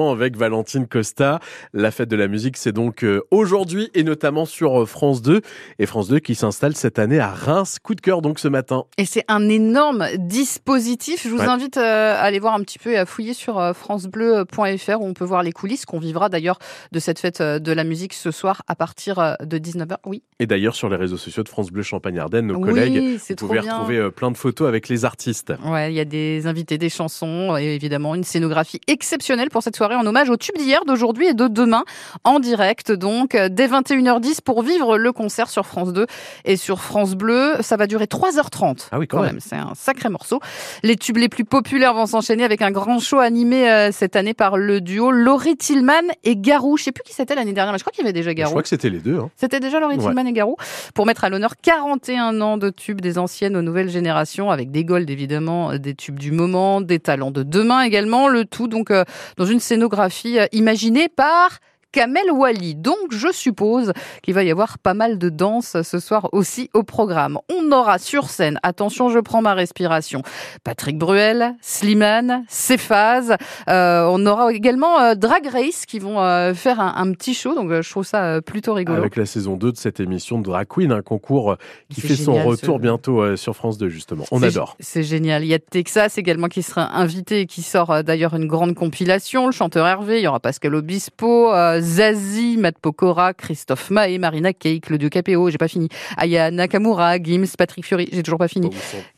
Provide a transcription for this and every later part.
avec Valentine Costa. La fête de la musique, c'est donc euh, aujourd'hui et notamment sur euh, France 2. Et France 2 qui s'installe cette année à Reims. Coup de cœur donc ce matin. Et c'est un énorme dispositif. Je vous Ouais. invite euh, à aller voir un petit peu et à fouiller sur francebleu.fr où on peut voir les coulisses qu'on vivra d'ailleurs de cette fête de la musique ce soir à partir de 19h. Oui, Et d'ailleurs sur les réseaux sociaux de France Bleu Champagne-Ardenne, nos oui collègues, vous pouvez bien. retrouver plein de photos avec les artistes. Ouais, il y a des invités, des chansons et évidemment une scénographie exceptionnelle pour cette soirée en hommage au tube d'hier, d'aujourd'hui et de demain en direct. Donc euh, dès 21h10 pour vivre le concert sur France 2 et sur France Bleu. Ça va durer 3h30. Ah oui, quand même. C'est un sacré morceau. Les tubes les plus populaires vont s'enchaîner avec un grand show animé euh, cette année par le duo Laurie Tillman et Garou. Je sais plus qui c'était l'année dernière, mais je crois qu'il y avait déjà Je Garou. crois que c'était les deux. hein. C'était déjà Laurie Ouais. Tillman et Garou pour mettre à l'honneur 41 ans de tubes des anciennes aux nouvelles générations avec des golds évidemment, euh, des tubes du moment, des talents de demain également, le tout donc euh, dans une scénographie euh, imaginée par Kamel Wally. Donc, je suppose qu'il va y avoir pas mal de danse ce soir aussi au programme. On aura sur scène, attention, je prends ma respiration, Patrick Bruel, Slimane, Cephase. Euh, on aura également euh, Drag Race qui vont euh, faire un, un petit show. Donc, je trouve ça plutôt rigolo. Avec la saison 2 de cette émission de Drag Queen, un concours qui fait son retour ce- bientôt sur France 2 justement. On adore. C'est génial. Il y a Texas également qui sera invité et qui sort d'ailleurs une grande compilation. Le chanteur Hervé, il y aura Pascal Obispo, Zazie, Matt Pokora, Christophe Maé, Marina Kaye, Claudio Capéo, j'ai pas fini. Aya Nakamura, Gims, Patrick Fury, j'ai toujours pas fini.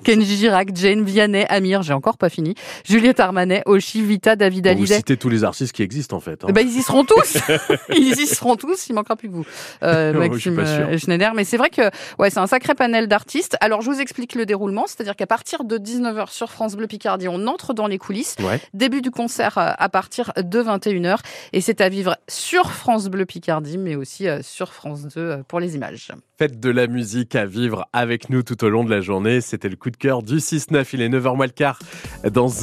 Kenji Girac, Jane Vianney, Amir, j'ai encore pas fini. Juliette Armanet, Oshi, Vita, David Bon, vous Hallyday. citez tous les artistes qui existent en fait. hein. Ben, ils y seront tous. ils y seront tous. Il manquera plus que vous, euh, Maxime euh, Schneider. Mais c'est vrai que ouais, c'est un sacré panel d'artistes. Alors, je vous explique le déroulement. C'est-à-dire qu'à partir de 19h sur France Bleu Picardie, on entre dans les coulisses. Ouais. Début du concert euh, à partir de 21h. Et c'est à vivre sur France Bleu Picardie, mais aussi euh, sur France 2 euh, pour les images. Faites de la musique à vivre avec nous tout au long de la journée. C'était le coup de cœur du 6-9. Il est 9h moins le quart. Dans un